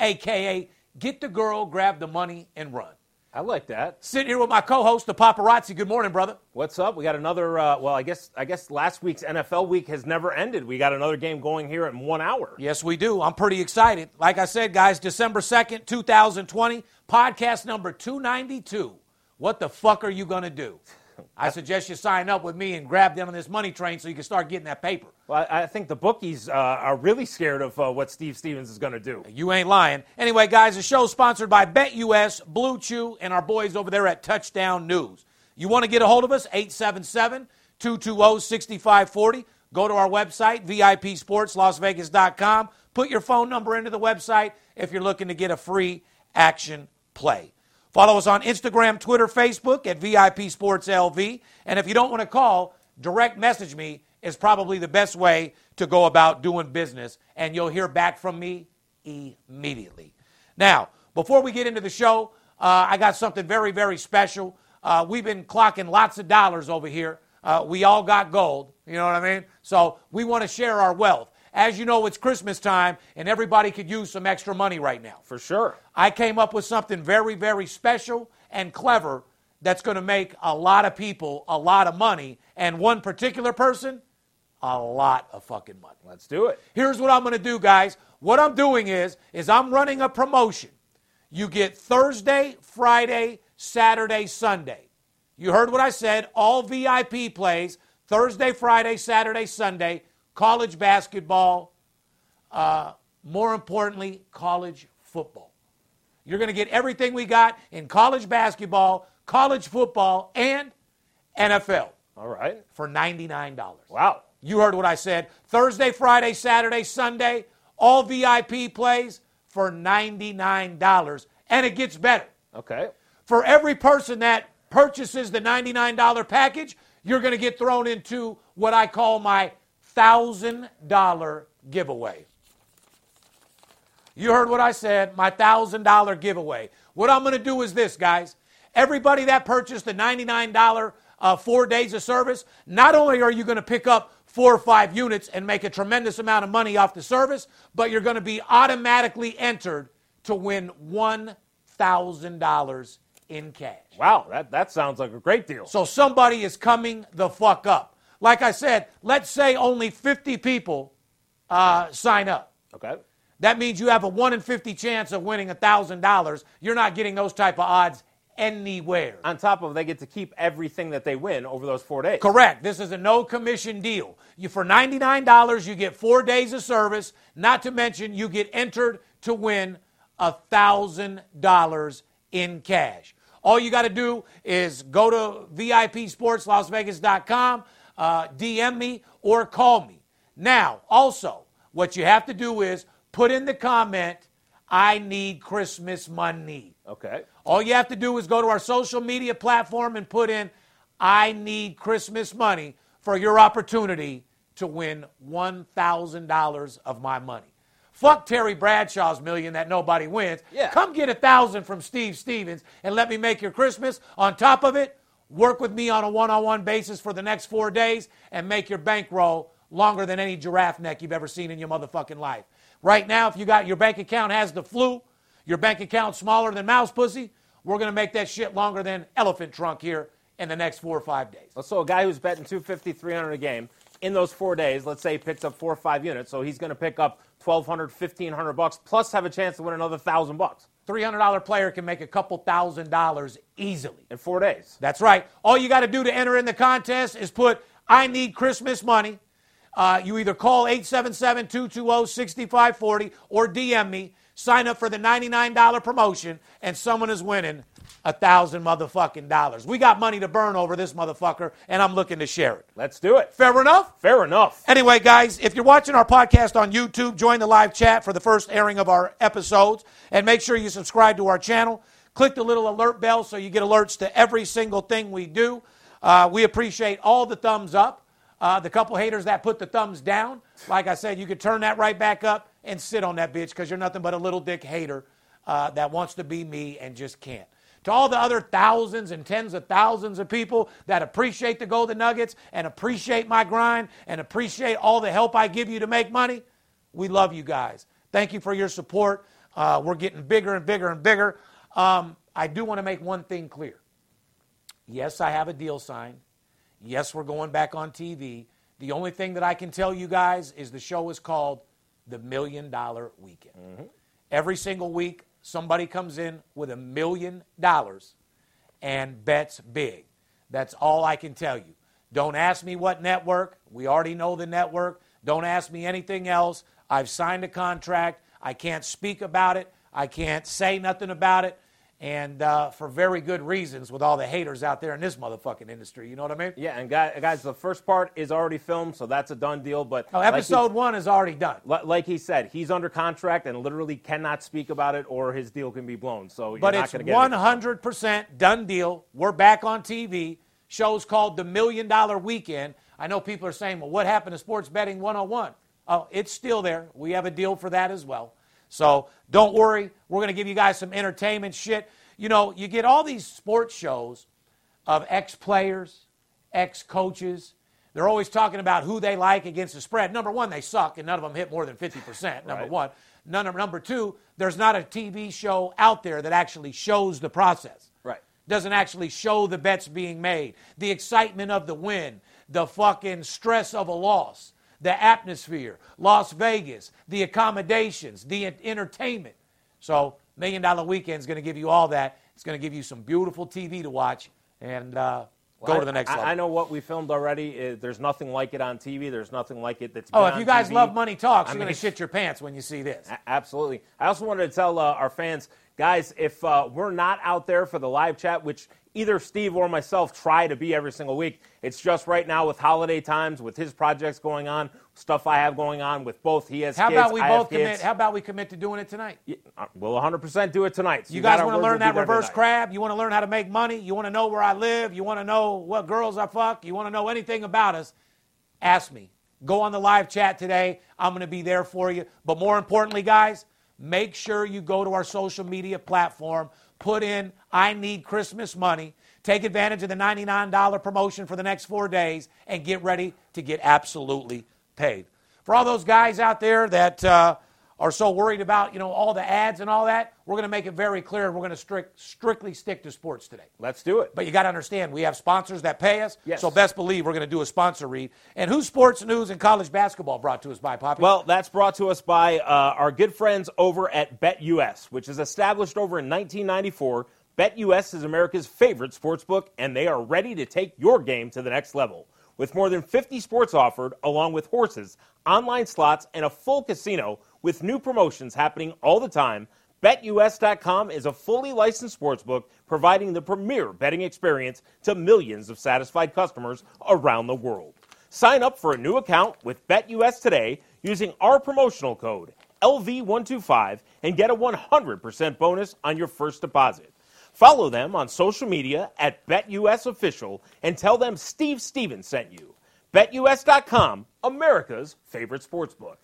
aka Get the Girl, Grab the Money, and Run. I like that. Sitting here with my co-host, the paparazzi. Good morning, brother. What's up? We got another. Uh, well, I guess I guess last week's NFL week has never ended. We got another game going here in one hour. Yes, we do. I'm pretty excited. Like I said, guys, December 2nd, 2020, podcast number 292. What the fuck are you going to do? I suggest you sign up with me and grab them on this money train so you can start getting that paper. Well, I, I think the bookies uh, are really scared of uh, what Steve Stevens is going to do. You ain't lying. Anyway, guys, the show's sponsored by BetUS, Blue Chew, and our boys over there at Touchdown News. You want to get a hold of us? 877 220 6540. Go to our website, VIPSportsLasVegas.com. Put your phone number into the website if you're looking to get a free action play. Follow us on Instagram, Twitter, Facebook at VIP Sports LV. And if you don't want to call, direct message me is probably the best way to go about doing business. And you'll hear back from me immediately. Now, before we get into the show, uh, I got something very, very special. Uh, we've been clocking lots of dollars over here. Uh, we all got gold, you know what I mean? So we want to share our wealth. As you know, it's Christmas time, and everybody could use some extra money right now. For sure. I came up with something very, very special and clever that's going to make a lot of people a lot of money, and one particular person, a lot of fucking money. Let's do it. Here's what I'm going to do, guys. What I'm doing is, is I'm running a promotion. You get Thursday, Friday, Saturday, Sunday. You heard what I said. All VIP plays Thursday, Friday, Saturday, Sunday college basketball, uh, more importantly, college football. You're going to get everything we got in college basketball, college football, and NFL. All right. For $99. Wow. You heard what I said. Thursday, Friday, Saturday, Sunday, all VIP plays for $99. And it gets better. Okay. For every person that purchases the $99 package, you're going to get thrown into what I call my $1,000 giveaway. You heard what I said, my $1,000 giveaway. What I'm going to do is this, guys. Everybody that purchased the $99 uh, four days of service, not only are you going to pick up four or five units and make a tremendous amount of money off the service, but you're going to be automatically entered to win $1,000 in cash. Wow, that, that sounds like a great deal. So somebody is coming the fuck up. Like I said, let's say only 50 people uh, sign up. Okay. That means you have a 1 in 50 chance of winning $1,000. You're not getting those type of odds anywhere. On top of they get to keep everything that they win over those four days. Correct. This is a no commission deal. You for $99, you get four days of service. Not to mention, you get entered to win $1,000 in cash. All you got to do is go to VIPSportsLasVegas.com uh, DM me or call me. Now, also, what you have to do is put in the comment, I need Christmas money. Okay. All you have to do is go to our social media platform and put in, I need Christmas money for your opportunity to win $1,000 of my money. Fuck Terry Bradshaw's million that nobody wins. Yeah. Come get a thousand from Steve Stevens and let me make your Christmas. On top of it, work with me on a one on one basis for the next four days, and make your bankroll longer than any giraffe neck you've ever seen in your motherfucking life. Right now, if you got your bank account has the flu, your bank account smaller than mouse pussy, we're going to make that shit longer than elephant trunk here in the next four or five days. So a guy who's betting 250, 300 a game in those four days, let's say he picks up four or five units, so he's going to pick up 1200 1500 bucks plus have a chance to win another 1000 bucks. $300 player can make a couple thousand dollars easily. In four days. That's right. All you got to do to enter in the contest is put, I need Christmas money. Uh, you either call 877-220-6540 or DM me. Sign up for the $99 promotion, and someone is winning a thousand motherfucking dollars. We got money to burn over this motherfucker, and I'm looking to share it. Let's do it. Fair enough? Fair enough. Anyway, guys, if you're watching our podcast on YouTube, join the live chat for the first airing of our episodes, and make sure you subscribe to our channel. Click the little alert bell so you get alerts to every single thing we do. Uh, we appreciate all the thumbs up. Uh, the couple haters that put the thumbs down, like I said, you could turn that right back up and sit on that bitch because you're nothing but a little dick hater uh, that wants to be me and just can't. To all the other thousands and tens of thousands of people that appreciate the Golden Nuggets and appreciate my grind and appreciate all the help I give you to make money, we love you guys. Thank you for your support. Uh, we're getting bigger and bigger and bigger. Um, I do want to make one thing clear. Yes, I have a deal signed. Yes, we're going back on TV. The only thing that I can tell you guys is the show is called The Million Dollar Weekend. Mm-hmm. Every single week, somebody comes in with a million dollars and bets big. That's all I can tell you. Don't ask me what network. We already know the network. Don't ask me anything else. I've signed a contract. I can't speak about it. I can't say nothing about it and uh, for very good reasons with all the haters out there in this motherfucking industry. You know what I mean? Yeah, and guys, the first part is already filmed, so that's a done deal. But oh, episode like one is already done. Like he said, he's under contract and literally cannot speak about it, or his deal can be blown. So, he's not going to get but it's one hundred percent done deal. We're back on TV. Show's called the Million Dollar Weekend. I know people are saying, "Well, what happened to Sports Betting 101?" Oh, it's still there. We have a deal for that as well. So don't worry. We're going to give you guys some entertainment shit. You know, you get all these sports shows of ex players, ex coaches. They're always talking about who they like against the spread. Number one, they suck, and none of them hit more than 50%. Number right. one. Number, number two, there's not a TV show out there that actually shows the process. Right. Doesn't actually show the bets being made, the excitement of the win, the fucking stress of a loss the atmosphere, Las Vegas, the accommodations, the entertainment. So, Million Dollar Weekend is going to give you all that. It's going to give you some beautiful TV to watch and uh, well, go to the next I, level. I know what we filmed already. There's nothing like it on TV. There's nothing like it that's. Oh, if you guys TV. love money talks, I you're going to shit your pants when you see this. Absolutely. I also wanted to tell uh, our fans, guys, if uh, we're not out there for the live chat, which either Steve or myself try to be every single week. It's just right now with holiday times, with his projects going on, stuff I have going on with both. He has how kids, about we I both commit? How about we commit to doing it tonight? Yeah, uh, we'll 100% do it tonight. So you, you guys want to learn that reverse crab? You want to learn how to make money? You want to know where I live? You want to know what girls I fuck? You want to know anything about us? Ask me. Go on the live chat today. I'm going to be there for you. But more importantly, guys, make sure you go to our social media platform put in I need Christmas money, take advantage of the $99 promotion for the next four days, and get ready to get absolutely paid. For all those guys out there that uh, are so worried about you know all the ads and all that, we're going to make it very clear. We're going to strict, strictly stick to sports today. Let's do it. But you got to understand, we have sponsors that pay us. Yes. So best believe we're going to do a sponsor read. And who's sports news and college basketball brought to us by, Poppy? Well, that's brought to us by uh, our good friends over at BetUS, which is established over in 1994 BetUS is America's favorite sports book, and they are ready to take your game to the next level. With more than 50 sports offered, along with horses, online slots, and a full casino with new promotions happening all the time, BetUS.com is a fully licensed sportsbook providing the premier betting experience to millions of satisfied customers around the world. Sign up for a new account with BetUS today using our promotional code LV125 and get a 100% bonus on your first deposit. Follow them on social media at BetUSOfficial and tell them Steve Stevens sent you. BetUS.com, America's favorite sports book.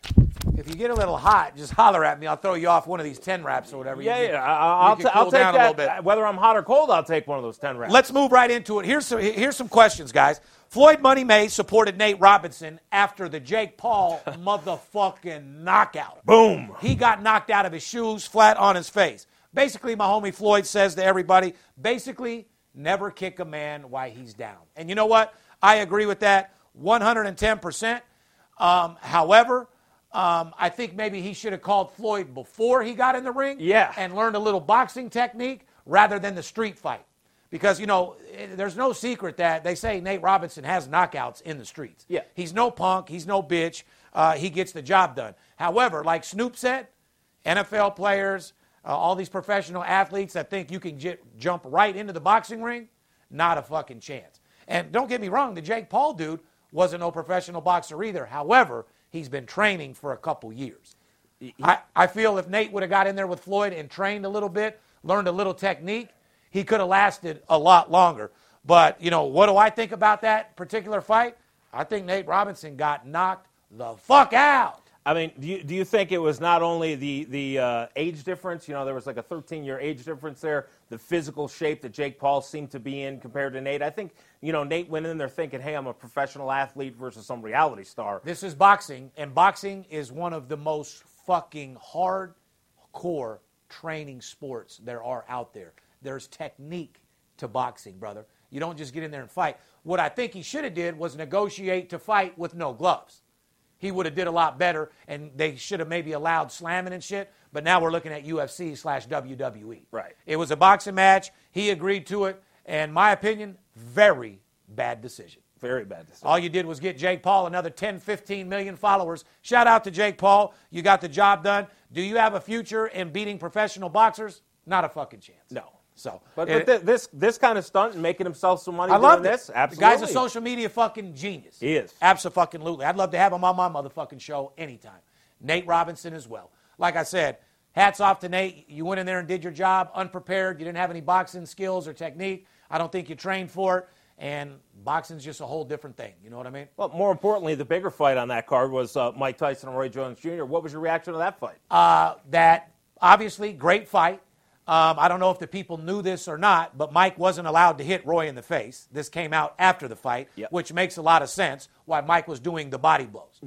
If you get a little hot, just holler at me. I'll throw you off one of these 10 wraps or whatever. Yeah, yeah. I'll, t- I'll take that. Uh, whether I'm hot or cold, I'll take one of those 10 wraps. Let's move right into it. Here's some, here's some questions, guys. Floyd Money May supported Nate Robinson after the Jake Paul motherfucking knockout. Boom. He got knocked out of his shoes, flat on his face. Basically, my homie Floyd says to everybody, basically, never kick a man while he's down. And you know what? I agree with that 110%. Um, however, um, I think maybe he should have called Floyd before he got in the ring yeah. and learned a little boxing technique rather than the street fight. because you know eh, there's no secret that they say Nate Robinson has knockouts in the streets. Yeah. he's no punk, he's no bitch. Uh, he gets the job done. However, like Snoop said, NFL players, uh, all these professional athletes that think you can j- jump right into the boxing ring, not a fucking chance. And don't get me wrong, the Jake Paul dude wasn't no professional boxer either. However, he's been training for a couple years. I, I feel if Nate would have got in there with Floyd and trained a little bit, learned a little technique, he could have lasted a lot longer. But, you know, what do I think about that particular fight? I think Nate Robinson got knocked the fuck out. I mean, do you, do you think it was not only the the uh, age difference? You know, there was like a 13 year age difference there. The physical shape that Jake Paul seemed to be in compared to Nate. I think you know Nate went in there thinking, "Hey, I'm a professional athlete versus some reality star." This is boxing, and boxing is one of the most fucking hardcore training sports there are out there. There's technique to boxing, brother. You don't just get in there and fight. What I think he should have did was negotiate to fight with no gloves. He would have did a lot better, and they should have maybe allowed slamming and shit. But now we're looking at UFC slash WWE. Right. It was a boxing match. He agreed to it, and my opinion, very bad decision. Very bad decision. All you did was get Jake Paul another 10, 15 million followers. Shout out to Jake Paul. You got the job done. Do you have a future in beating professional boxers? Not a fucking chance. No. So, But, but thi- this this kind of stunt and making himself some money I love this, absolutely. The guy's a social media fucking genius. He is. Absolutely. I'd love to have him on my motherfucking show anytime. Nate Robinson as well. Like I said, hats off to Nate. You went in there and did your job unprepared. You didn't have any boxing skills or technique. I don't think you trained for it. And boxing's just a whole different thing. You know what I mean? Well, more importantly, the bigger fight on that card was uh, Mike Tyson and Roy Jones Jr. What was your reaction to that fight? Uh, that obviously great fight. Um, I don't know if the people knew this or not, but Mike wasn't allowed to hit Roy in the face. This came out after the fight, Yep. which makes a lot of sense why Mike was doing the body blows.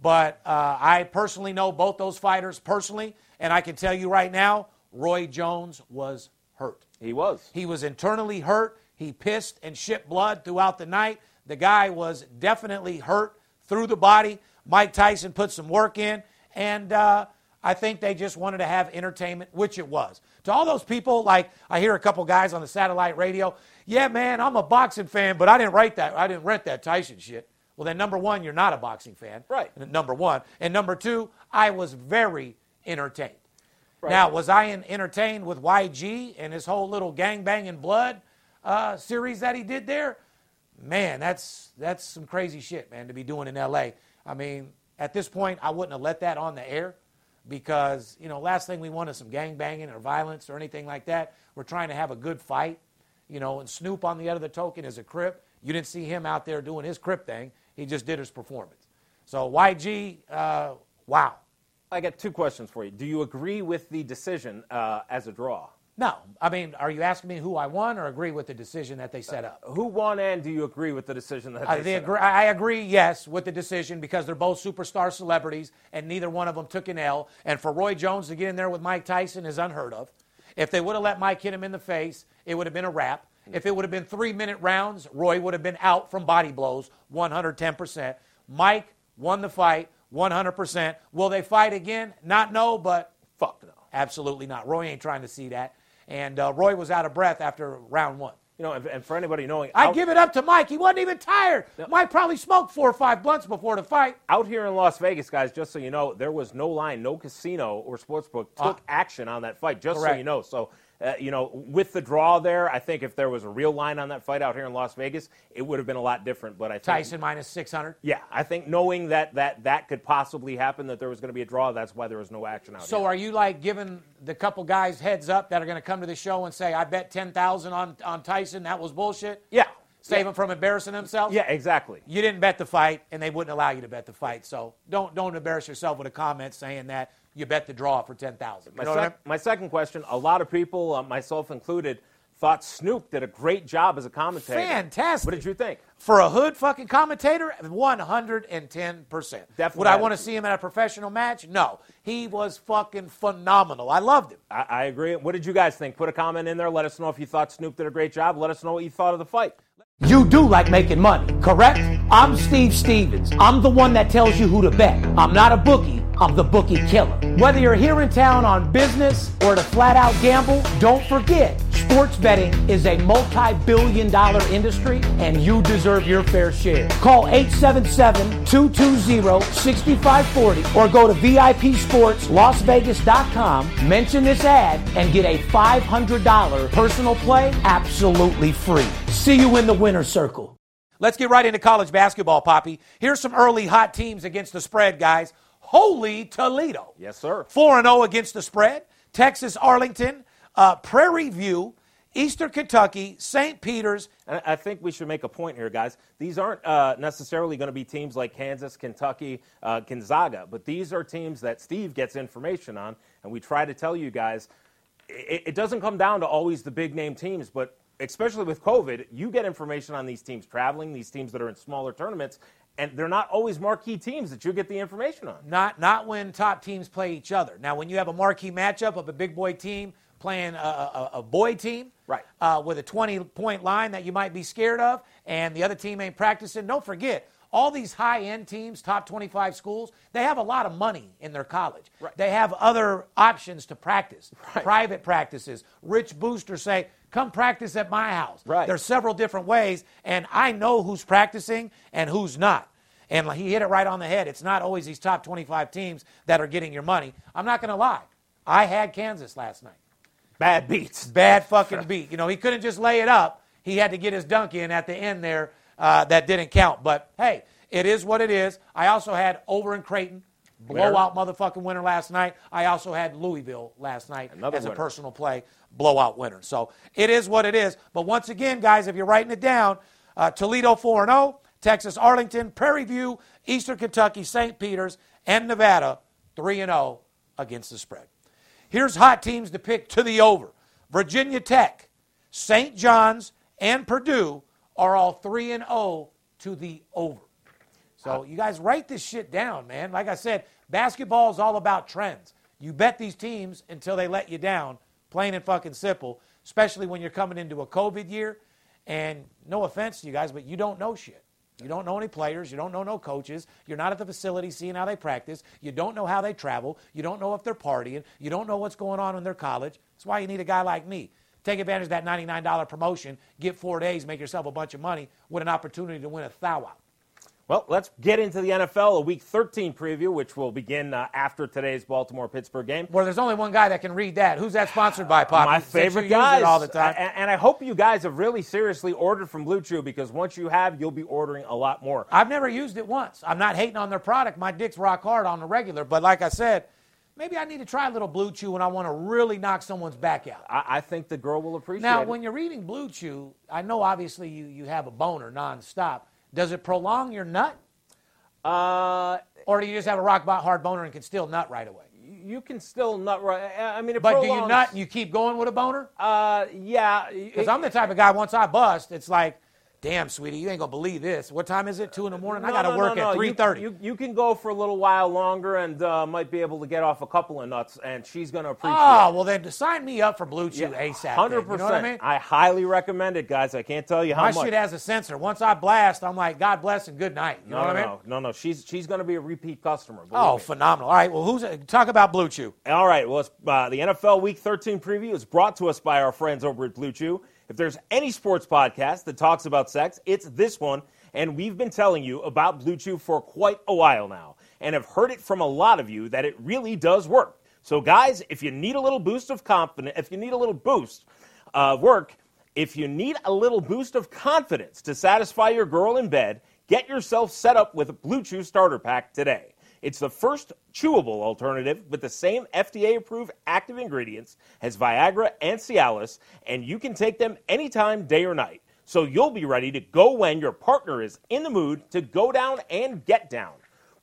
But uh, I personally know both those fighters personally, and I can tell you right now, Roy Jones was hurt. he was. He was internally hurt. He pissed and shit blood throughout the night. The guy was definitely hurt through the body. Mike Tyson put some work in, and uh, I think they just wanted to have entertainment, which it was. To all those people, like I hear a couple guys on the satellite radio, yeah, man, I'm a boxing fan, but I didn't write that. I didn't rent that Tyson shit. Well, then number one, you're not a boxing fan. Right. Number one, and number two, I was very entertained. Now, was I entertained with YG and his whole little gang banging blood uh, series that he did there? Man, that's that's some crazy shit, man, to be doing in L.A. I mean, at this point, I wouldn't have let that on the air because you know, last thing we want is some gang banging or violence or anything like that. We're trying to have a good fight, you know. And Snoop, on the other token, is a Crip. You didn't see him out there doing his Crip thing. He just did his performance. So YG, uh, wow. I got two questions for you. Do you agree with the decision uh, as a draw? No, I mean, are you asking me who I won or agree with the decision that they set up? Who won, and do you agree with the decision that I, they they set agree, up? I agree, yes, with the decision because they're both superstar celebrities and neither one of them took an L. And for Roy Jones to get in there with Mike Tyson is unheard of. If they would have let Mike hit him in the face, it would have been a wrap. If it would have been three minute rounds, Roy would have been out from body blows 110%. Mike won the fight 100%. Will they fight again? Not no, but Fuck no. absolutely not. Roy ain't trying to see that. And uh, Roy was out of breath after round one. You know, and, and for anybody knowing, I out, give it up to Mike. He wasn't even tired. Mike probably smoked four or five blunts before the fight. out here in Las Vegas, guys, just so you know, there was no line, no casino or sportsbook took Ah. action on that fight, just so you know. So, uh, you know, with the draw there, I think if there was a real line on that fight out here in Las Vegas, it would have been a lot different. But I think, Tyson minus 600. yeah, I think knowing that that that could possibly happen, that there was going to be a draw, that's why there was no action out So here. are you like giving the couple guys heads up that are going to come to the show and say, I bet 10000 on on Tyson, that was bullshit? yeah, Save yeah. them from embarrassing themselves? yeah, exactly. You didn't bet the fight, and they wouldn't allow you to bet the fight. So don't don't embarrass yourself with a comment saying that you bet the draw for 10000 My, You I sec- mean? my second question: A lot of people, uh, myself included, thought Snoop did a great job as a commentator. Fantastic. What did you think? For a hood fucking commentator, 110%. Definitely Would I want to to. see him at a professional match? No. He was fucking phenomenal. I loved him. I, I agree. What did you guys think? Put a comment in there. Let us know if you thought Snoop did a great job. Let us know what you thought of the fight. You do like making money, correct? I'm Steve Stevens. I'm the one that tells you who to bet. I'm not a bookie, I'm the bookie killer. Whether you're here in town on business or to flat out gamble, don't forget Sports betting is a multi billion dollar industry, and you deserve your fair share. Call 877 220 6540 or go to VIPSportsLasVegas.com, mention this ad, and get a $500 personal play absolutely free. See you in the winner's circle. Let's get right into college basketball, Poppy. Here's some early hot teams against the spread, guys. Holy Toledo. Yes, sir. 4 0 against the spread. Texas Arlington, uh, Prairie View, Eastern Kentucky, St. Peter's. And I think we should make a point here, guys. These aren't uh, necessarily going to be teams like Kansas, Kentucky, uh, Gonzaga, but these are teams that Steve gets information on, and we try to tell you guys. It, it doesn't come down to always the big name teams, but especially with COVID, you get information on these teams traveling, these teams that are in smaller tournaments, and they're not always marquee teams that you get the information on. Not not when top teams play each other. Now, when you have a marquee matchup of a big boy team playing a, a, a boy team, right, uh, with a 20 point line that you might be scared of, and the other team ain't practicing. Don't forget. All these high end teams, top 25 schools, they have a lot of money in their college. Right. They have other options to practice, right. private practices. Rich boosters say, come practice at my house. Right. There's several different ways, and I know who's practicing and who's not. And he hit it right on the head. It's not always these top 25 teams that are getting your money. I'm not going to lie. I had Kansas last night. Bad beats. Bad fucking beat. You know, he couldn't just lay it up. He had to get his dunk in at the end there. Uh, that didn't count. But hey, it is what it is. I also had over in Creighton, blowout motherfucking winner last night. I also had Louisville last night Another as winner. a personal play, blowout winner. So it is what it is. But once again, guys, if you're writing it down, uh, Toledo 4 0, Texas Arlington, Prairie View, Eastern Kentucky, St. Peter's, and Nevada 3 0 against the spread. Here's hot teams to pick to the over. Virginia Tech, St. John's, and Purdue are all 3 and 0 to the over. So you guys write this shit down, man. Like I said, basketball is all about trends. You bet these teams until they let you down, plain and fucking simple, especially when you're coming into a COVID year. And no offense to you guys, but you don't know shit. You don't know any players. You don't know no coaches. You're not at the facility seeing how they practice. You don't know how they travel. You don't know if they're partying. You don't know what's going on in their college. That's why you need a guy like me. Take advantage of that $99 promotion, get four days, make yourself a bunch of money with an opportunity to win a thou out. Well, let's get into the NFL, a Week 13 preview, which will begin uh, after today's Baltimore-Pittsburgh game. Well, there's only one guy that can read that. Who's that sponsored by, Pop? My favorite guys all the time. And, and I hope you guys have really seriously ordered from Blue Chew because once you have, you'll be ordering a lot more. I've never used it once. I'm not hating on their product. My dick's rock hard on the regular, but like I said, maybe I need to try a little Blue Chew when I want to really knock someone's back out. I, I think the girl will appreciate Now, it. when you're reading Blue Chew, I know obviously you, you have a boner nonstop. Does it prolong your nut? uh, Or do you just have a rock hard boner and can still nut right away? you can still nut right. I mean, it But do you nut and you keep going with a boner? Uh, yeah. Because I'm the type of guy, once I bust, it's like, damn, sweetie, you ain't to believe this. What time is it? 2 in the morning? I got to no, work no, at no. You- 3.30. You, you, can go for a little while longer and uh, might be able to get off a couple of nuts, and she's to appreciate Oh, it. well, then sign me up for Blue Chew ASAP. Hundred percent. You know what I mean? highly recommend it, guys. I can't tell you how My much. shit has a sensor. Once I blast, I'm like, God bless and good night. You no, know what no, I mean? no, no, no. She's she's to be a repeat customer. Oh, me. phenomenal. All right, well, who's talk about Blue Chew? All right. Well, it's, uh, the NFL Week 13 preview is brought to us by our friends over at Blue Chew. If there's any sports podcast that talks about sex, it's this one. And we've been telling you about Blue Chew for quite a while now, and have heard it from a lot of you that it really does work. So, guys, if you need a little boost of confidence, if you need a little boost of work, if you need a little boost of confidence to satisfy your girl in bed, get yourself set up with a Blue Chew starter pack today. It's the first chewable alternative with the same FDA approved active ingredients as Viagra and Cialis, and you can take them anytime, day or night. So you'll be ready to go when your partner is in the mood to go down and get down.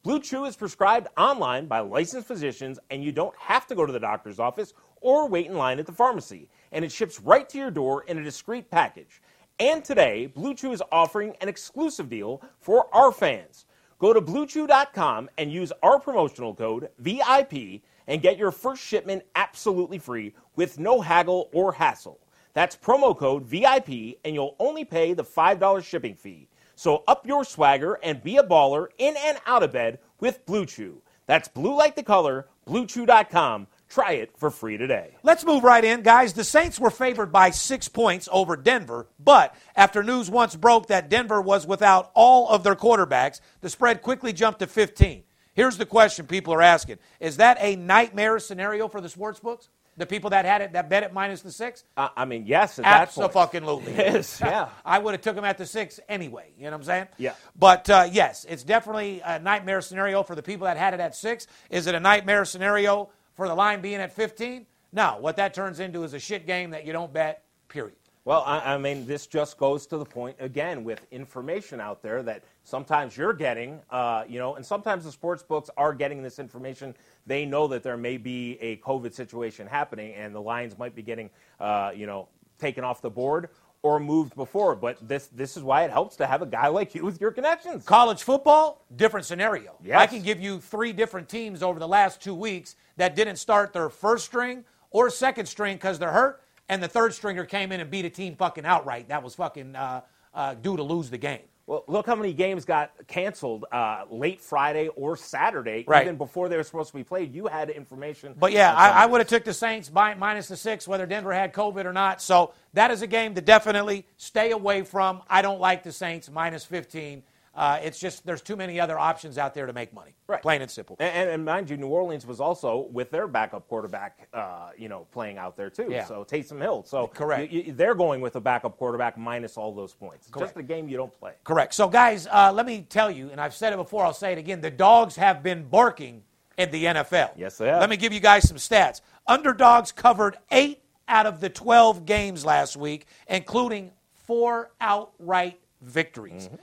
Blue Chew is prescribed online by licensed physicians, and you don't have to go to the doctor's office or wait in line at the pharmacy. And it ships right to your door in a discreet package. And today, Blue Chew is offering an exclusive deal for our fans. Go to bluechew.com and use our promotional code VIP and get your first shipment absolutely free with no haggle or hassle. That's promo code VIP, and you'll only pay the $5 shipping fee. So up your swagger and be a baller in and out of bed with Blue Chew. That's blue like the color, bluechew.com. Try it for free today. Let's move right in, guys. The Saints were favored by six points over Denver, but after news once broke that Denver was without all of their quarterbacks, the spread quickly jumped to 15. Here's the question people are asking Is that a nightmare scenario for the sports books? The people that had it, that bet it minus the six? Uh, I mean, yes, at that point. Absolutely. It is, yeah. I would have took them at the six anyway. You know what I'm saying? Yeah. But uh, yes, it's definitely a nightmare scenario for the people that had it at six. Is it a nightmare scenario for the line being at 15? No. What that turns into is a shit game that you don't bet. Period. Well, I, I mean, this just goes to the point again with information out there that sometimes you're getting, uh, you know, and sometimes the sports books are getting this information. They know that there may be a COVID situation happening, and the lines might be getting, uh, you know, taken off the board or moved before. But this this is why it helps to have a guy like you with your connections. College football, different scenario. Yes. I can give you three different teams over the last two weeks that didn't start their first string or second string because they're hurt, and the third stringer came in and beat a team fucking outright. That was fucking uh, uh, due to lose the game. Well, look how many games got canceled uh, late Friday or Saturday, Right. even before they were supposed to be played. You had information. But yeah, I, I would have took the Saints by minus the six, whether Denver had COVID or not. So that is a game to definitely stay away from. I don't like the Saints minus 15. Uh, it's just there's too many other options out there to make money. Right. Plain and simple. And, and, and mind you, New Orleans was also with their backup quarterback, uh, you know, playing out there too. Yeah. So Taysom Hill. So Correct. you- you- they're going with a backup quarterback minus all those points. Correct. Just a game you don't play. Correct. So, guys, uh, let me tell you, and I've said it before, I'll say it again the dogs have been barking in the NFL. Yes, they have. Let me give you guys some stats. Underdogs covered eight out of the 12 games last week, including four outright victories. Mm-hmm.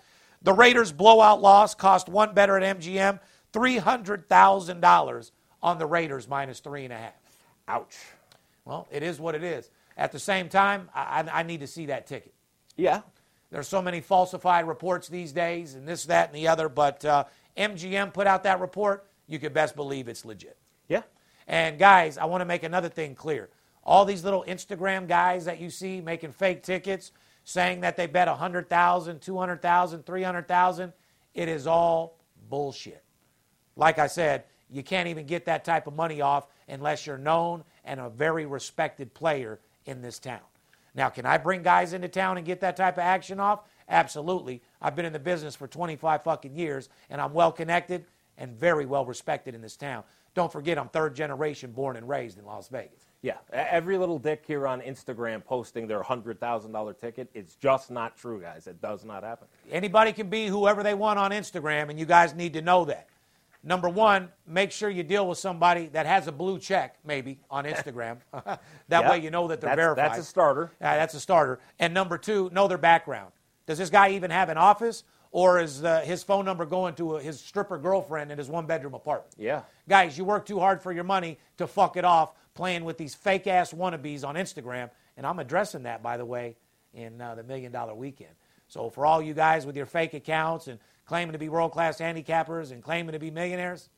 The Raiders' blowout loss cost one better at MGM $300,000 on the Raiders minus three and a half. Ouch. Well, it is what it is. At the same time, I, I I need to see that ticket. Yeah. There's so many falsified reports these days, and this, that, and the other. But uh, MGM put out that report. You can best believe it's legit. Yeah. And guys, I want to make another thing clear. All these little Instagram guys that you see making fake tickets, saying that they bet 100,000, 200,000, 300,000, it is all bullshit. Like I said, you can't even get that type of money off unless you're known and a very respected player in this town. Now, can I bring guys into town and get that type of action off? Absolutely. I've been in the business for 25 fucking years, and I'm well connected and very well respected in this town. Don't forget, I'm third generation born and raised in Las Vegas. Yeah. Every little dick here on Instagram posting their $100,000 ticket, it's just not true, guys. It does not happen. Anybody can be whoever they want on Instagram, and you guys need to know that. Number one, make sure you deal with somebody that has a blue check, maybe, on Instagram. that Yeah. way you know that they're That's- verified. that's a starter. Uh, that's a starter. And number two, know their background. Does this guy even have an office, or is uh, his phone number going to uh his stripper girlfriend in his one bedroom apartment? Yeah. Guys, you work too hard for your money to fuck it off playing with these fake ass wannabes on Instagram. And I'm addressing that, by the way, in uh, the Million Dollar Weekend. So for all you guys with your fake accounts and claiming to be world class handicappers and claiming to be millionaires,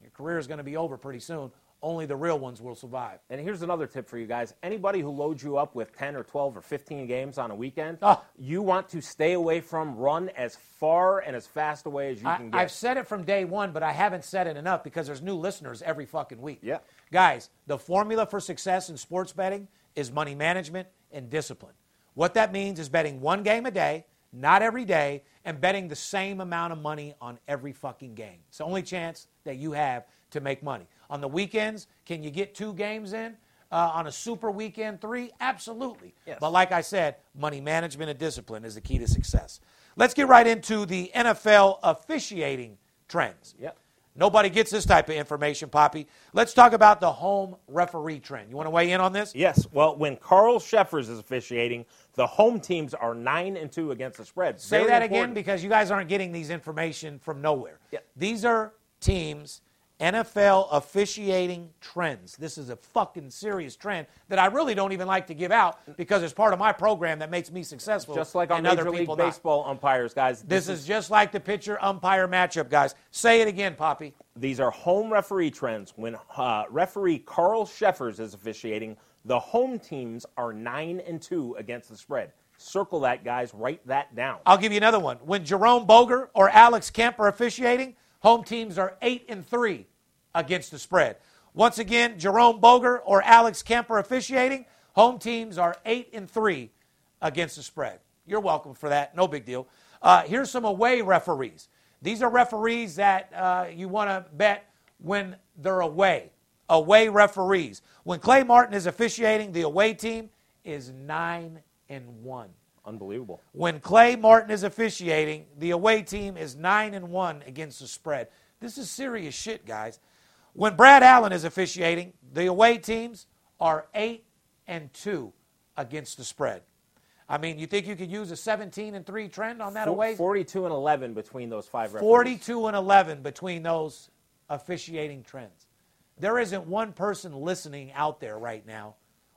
your career is going to be over pretty soon. Only the real ones will survive. And here's another tip for you guys. Anybody who loads you up with 10 or 12 or 15 games on a weekend, Oh. you want to stay away from, run as far and as fast away as you I, can get. I've said it from day one, but I haven't said it enough because there's new listeners every fucking week. Yeah. Guys, the formula for success in sports betting is money management and discipline. What that means is betting one game a day, not every day, and betting the same amount of money on every fucking game. It's the only chance that you have to make money. On the weekends, can you get two games in? Uh, on a super weekend three? Absolutely. Yes. But like I said, money management and discipline is the key to success. Let's get right into the NFL officiating trends. Yep. Nobody gets this type of information, Poppy. Let's talk about the home referee trend. You want to weigh in on this? Yes. Well, when Carl Cheffers is officiating, the home teams are 9 and 2 against the spread. Say Very that again because you guys aren't getting these information from nowhere. Yeah. These are teams, NFL officiating trends. This is a fucking serious trend that I really don't even like to give out because it's part of my program that makes me successful. Just like on and other Major League not. Baseball umpires, guys. This is just like the pitcher umpire matchup, guys. Say it again, Poppy. These are home referee trends. When uh, referee Carl Cheffers is officiating, the home teams are 9 and 2 against the spread. Circle that, guys. Write that down. I'll give you another one. When Jerome Boger or Alex Kemp are officiating, home teams are eight and three against the spread. Once again, Jerome Boger or Alex Kemper officiating. Home teams are 8 and 3 against the spread. You're welcome for that. No big deal. Uh, here's some away referees. These are referees that uh, you want to bet when they're away. Away referees. When Clay Martin is officiating, the away team is 9 and 1. Unbelievable. When Clay Martin is officiating, the away team is 9 and 1 against the spread. This is serious shit, guys. When Brad Allen is officiating, the away teams are 8 and 2 against the spread. I mean, you think you could use a 17 and 3 trend on that away? 42 and 11 between those five referees. 42 and 11 between those officiating trends. There isn't one person listening out there right now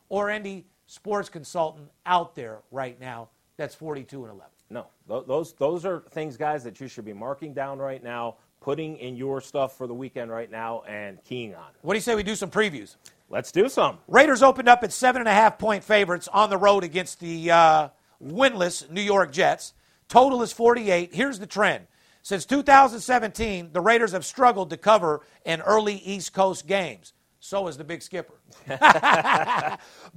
or any sports consultant out there right now that's 42 and 11. No, those those are things, guys, that you should be marking down right now, putting in your stuff for the weekend right now, and keying on. What do you say we do some previews? Let's do some. Raiders opened up at seven and a half point favorites on the road against the uh, winless New York Jets. Total is 48. Here's the trend. Since 2017, the Raiders have struggled to cover in early East Coast games. So is the big skipper.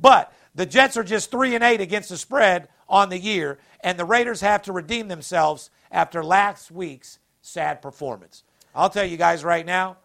but the Jets are just 3 and 8 against the spread on the year, and the Raiders have to redeem themselves after last week's sad performance. I'll tell you guys right now,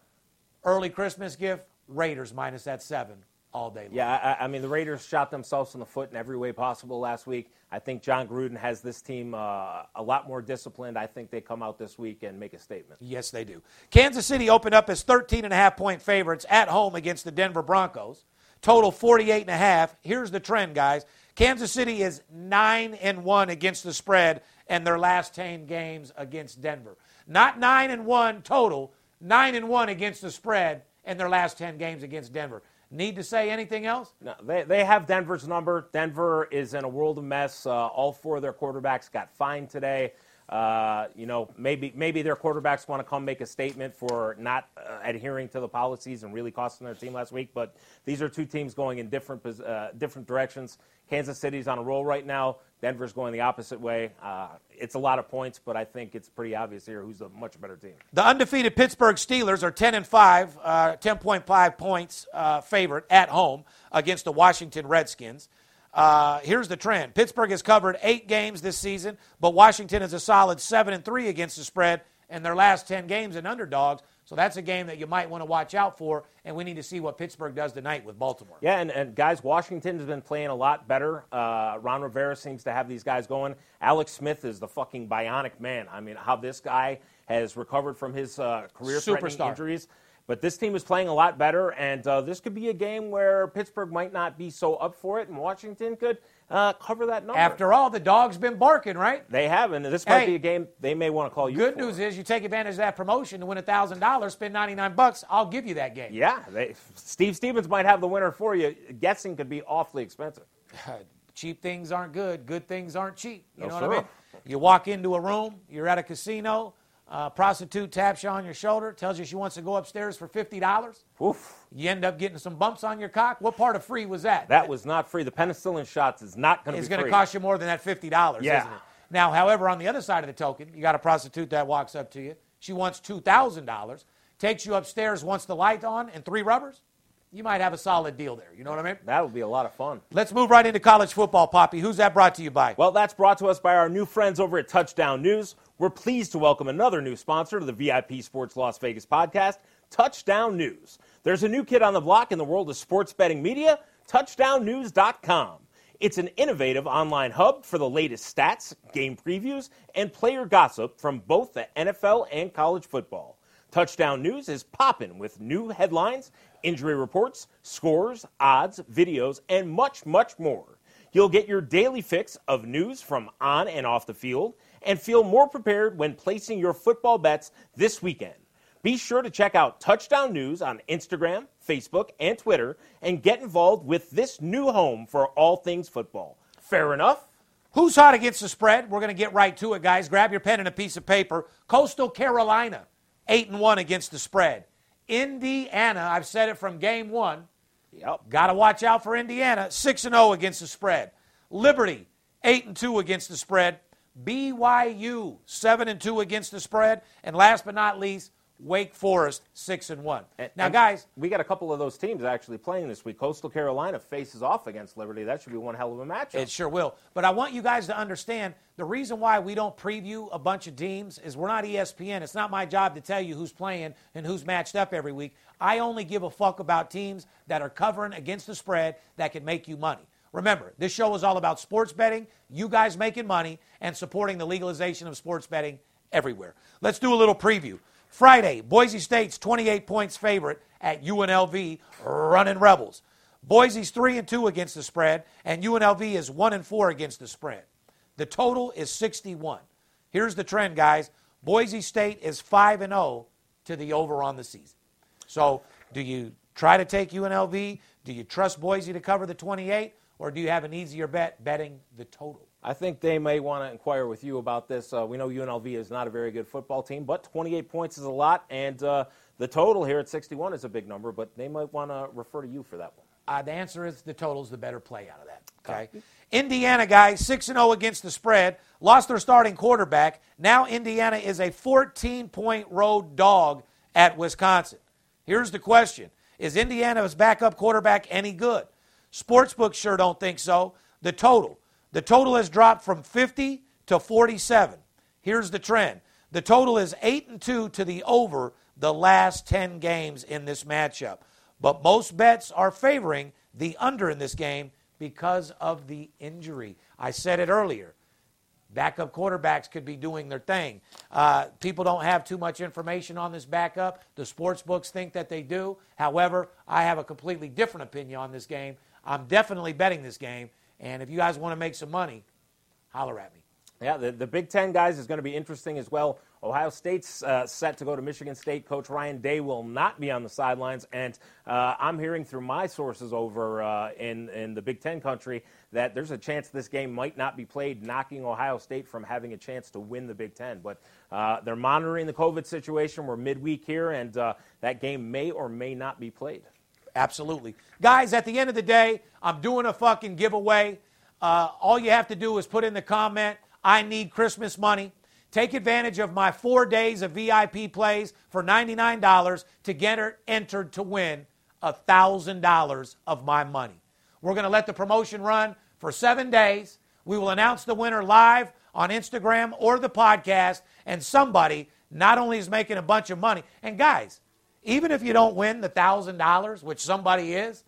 early Christmas gift, Raiders minus that 7 all day long. Yeah, I, I, mean, the Raiders shot themselves in the foot in every way possible last week. I think Jon Gruden has this team uh, a lot more disciplined. I think they come out this week and make a statement. Yes, they do. Kansas City opened up as 13 and a half point favorites at home against the Denver Broncos. Total 48 and a half. Here's the trend, guys. Kansas City is 9 and 1 against the spread in their last 10 games against Denver. Not 9 and 1 total, 9 and 1 against the spread in their last 10 games against Denver. Need to say anything else? No, they, they have Denver's number. Denver is in a world of mess. Uh, all four of their quarterbacks got fined today. Uh, you know, maybe maybe their quarterbacks want to come make a statement for not uh, adhering to the policies and really costing their team last week. But these are two teams going in different uh, different directions. Kansas City's on a roll right now. Denver's going the opposite way. Uh, it's a lot of points, but I think it's pretty obvious here who's a much better team. The undefeated Pittsburgh Steelers are 10 and 5, uh, 10.5 points uh, favorite at home against the Washington Redskins. Uh, here's the trend: Pittsburgh has covered eight games this season, but Washington is a solid seven and three against the spread in their last ten games and underdogs. So that's a game that you might want to watch out for, and we need to see what Pittsburgh does tonight with Baltimore. Yeah, and, and guys, Washington has been playing a lot better. Uh, Ron Rivera seems to have these guys going. Alex Smith is the fucking bionic man. I mean, how this guy has recovered from his uh, career-threatening injuries. But this team is playing a lot better, and uh, this could be a game where Pittsburgh might not be so up for it, and Washington could uh, cover that number. After all, the dog's been barking, right? They haven't. This might hey, be a game they may want to call you. Good for. news is you take advantage of that promotion to win thousand dollars, spend ninety nine bucks. I'll give you that game. Yeah, they, Steve Stevens might have the winner for you. Guessing could be awfully expensive. cheap things aren't good. Good things aren't cheap. You no, know sir. what I mean? You walk into a room, you're at a casino uh, prostitute taps you on your shoulder, tells you she wants to go upstairs for $50. Oof. You end up getting some bumps on your cock. What part of free was that? That was not free. The penicillin shots is not going to be It's going to cost you more than that $50, yeah. isn't it? Now, however, on the other side of the token, you got a prostitute that walks up to you. She wants $2,000, takes you upstairs, wants the light on, and three rubbers you might have a solid deal there. You know what I mean? That would be a lot of fun. Let's move right into college football, Poppy. Who's that brought to you by? Well, that's brought to us by our new friends over at Touchdown News. We're pleased to welcome another new sponsor to the VIP Sports Las Vegas podcast, Touchdown News. There's a new kid on the block in the world of sports betting media, touchdownnews.com. It's an innovative online hub for the latest stats, game previews, and player gossip from both the NFL and college football. Touchdown News is popping with new headlines, injury reports, scores, odds, videos, and much, much more. You'll get your daily fix of news from on and off the field and feel more prepared when placing your football bets this weekend. Be sure to check out Touchdown News on Instagram, Facebook, and Twitter and get involved with this new home for all things football. Fair enough? Who's hot against the spread? We're going to get right to it, guys. Grab your pen and a piece of paper. Coastal Carolina 8 and 1 against the spread. Indiana, I've said it from game 1. Yep. Got to watch out for Indiana, 6 and 0 against the spread. Liberty, 8 and 2 against the spread. BYU, 7 and 2 against the spread. And last but not least, Wake Forest six and one. And- now, and guys, we got a couple of those teams actually playing this week. Coastal Carolina faces off against Liberty. That should be one hell of a matchup. It sure will. But I want you guys to understand the reason why we don't preview a bunch of teams is we're not ESPN. It's not my job to tell you who's playing and who's matched up every week. I only give a fuck about teams that are covering against the spread that can make you money. Remember, this show is all about sports betting, you guys making money, and supporting the legalization of sports betting everywhere. Let's do a little preview. Friday, Boise State's 28 points favorite at UNLV, running Rebels. Boise's 3 and 2 against the spread, and UNLV is 1 and 4 against the spread. The total is 61. Here's the trend, guys. Boise State is 5 and 0 to the over on the season. So, do you try to take UNLV? Do you trust Boise to cover the 28? Or do you have an easier bet betting the total? I think they may want to inquire with you about this. Uh, we know UNLV is not a very good football team, but 28 points is a lot, and uh, the total here at 61 is a big number, but they might want to refer to you for that one. Uh, the answer is the total is the better play out of that. Okay. Indiana guys, 6 0 against the spread, lost their starting quarterback. Now Indiana is a 14 point road dog at Wisconsin. Here's the question Is Indiana's backup quarterback any good? Sportsbooks sure don't think so. The total. The total has dropped from 50 to 47. Here's the trend. The total is 8 and 2 to the over the last 10 games in this matchup. But most bets are favoring the under in this game because of the injury. I said it earlier. Backup quarterbacks could be doing their thing. Uh, people don't have too much information on this backup. The sports books think that they do. However, I have a completely different opinion on this game. I'm definitely betting this game. And if you guys want to make some money, holler at me. Yeah, the, the Big Ten guys is going to be interesting as well. Ohio State's uh, set to go to Michigan State. Coach Ryan Day will not be on the sidelines, and uh, I'm hearing through my sources over uh, in in the Big Ten country that there's a chance this game might not be played, knocking Ohio State from having a chance to win the Big Ten. But uh, they're monitoring the COVID situation. We're midweek here, and uh, that game may or may not be played. Absolutely. Guys, at the end of the day, I'm doing a fucking giveaway. Uh, all you have to do is put in the comment, I need Christmas money. Take advantage of my four days of VIP plays for $99 to get entered to win $1,000 of my money. We're going to let the promotion run for seven days. We will announce the winner live on Instagram or the podcast, and somebody not only is making a bunch of money, and guys, even if you don't win the $1,000, which somebody is,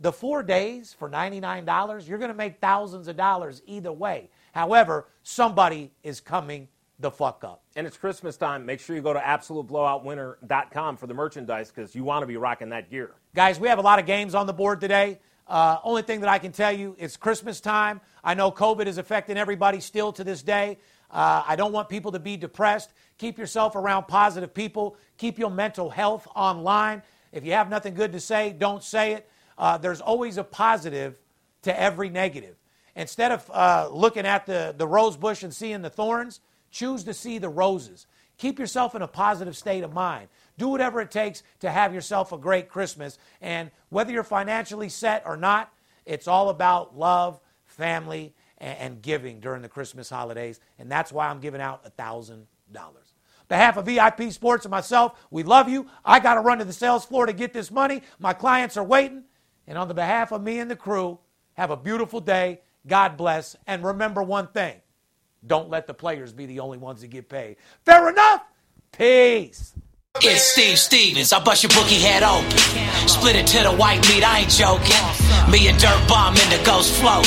the four days for $99, you're going to make thousands of dollars either way. However, somebody is coming the fuck up. And it's Christmas time. Make sure you go to absoluteblowoutwinner.com for the merchandise because you want to be rocking that gear. Guys, we have a lot of games on the board today. Uh, only thing that I can tell you is Christmas time. I know COVID is affecting everybody still to this day. Uh, I don't want people to be depressed. Keep yourself around positive people. Keep your mental health online. If you have nothing good to say, don't say it. Uh, there's always a positive to every negative. Instead of uh, looking at the, the rose bush and seeing the thorns, choose to see the roses. Keep yourself in a positive state of mind. Do whatever it takes to have yourself a great Christmas. And whether you're financially set or not, it's all about love, family, and, giving during the Christmas holidays. And that's why I'm giving out $1,000. Behalf of VIP Sports and myself, we love you. I got to run to the sales floor to get this money. My clients are waiting. And on the behalf of me and the crew, have a beautiful day. God bless. And remember one thing don't let the players be the only ones that get paid. Fair enough? Peace. It's Steve Stevens. I bust your bookie head open. Split it to the white meat. I ain't joking. Me and Dirt Bomb in the ghost float.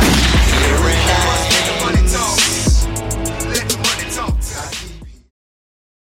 Hearing us.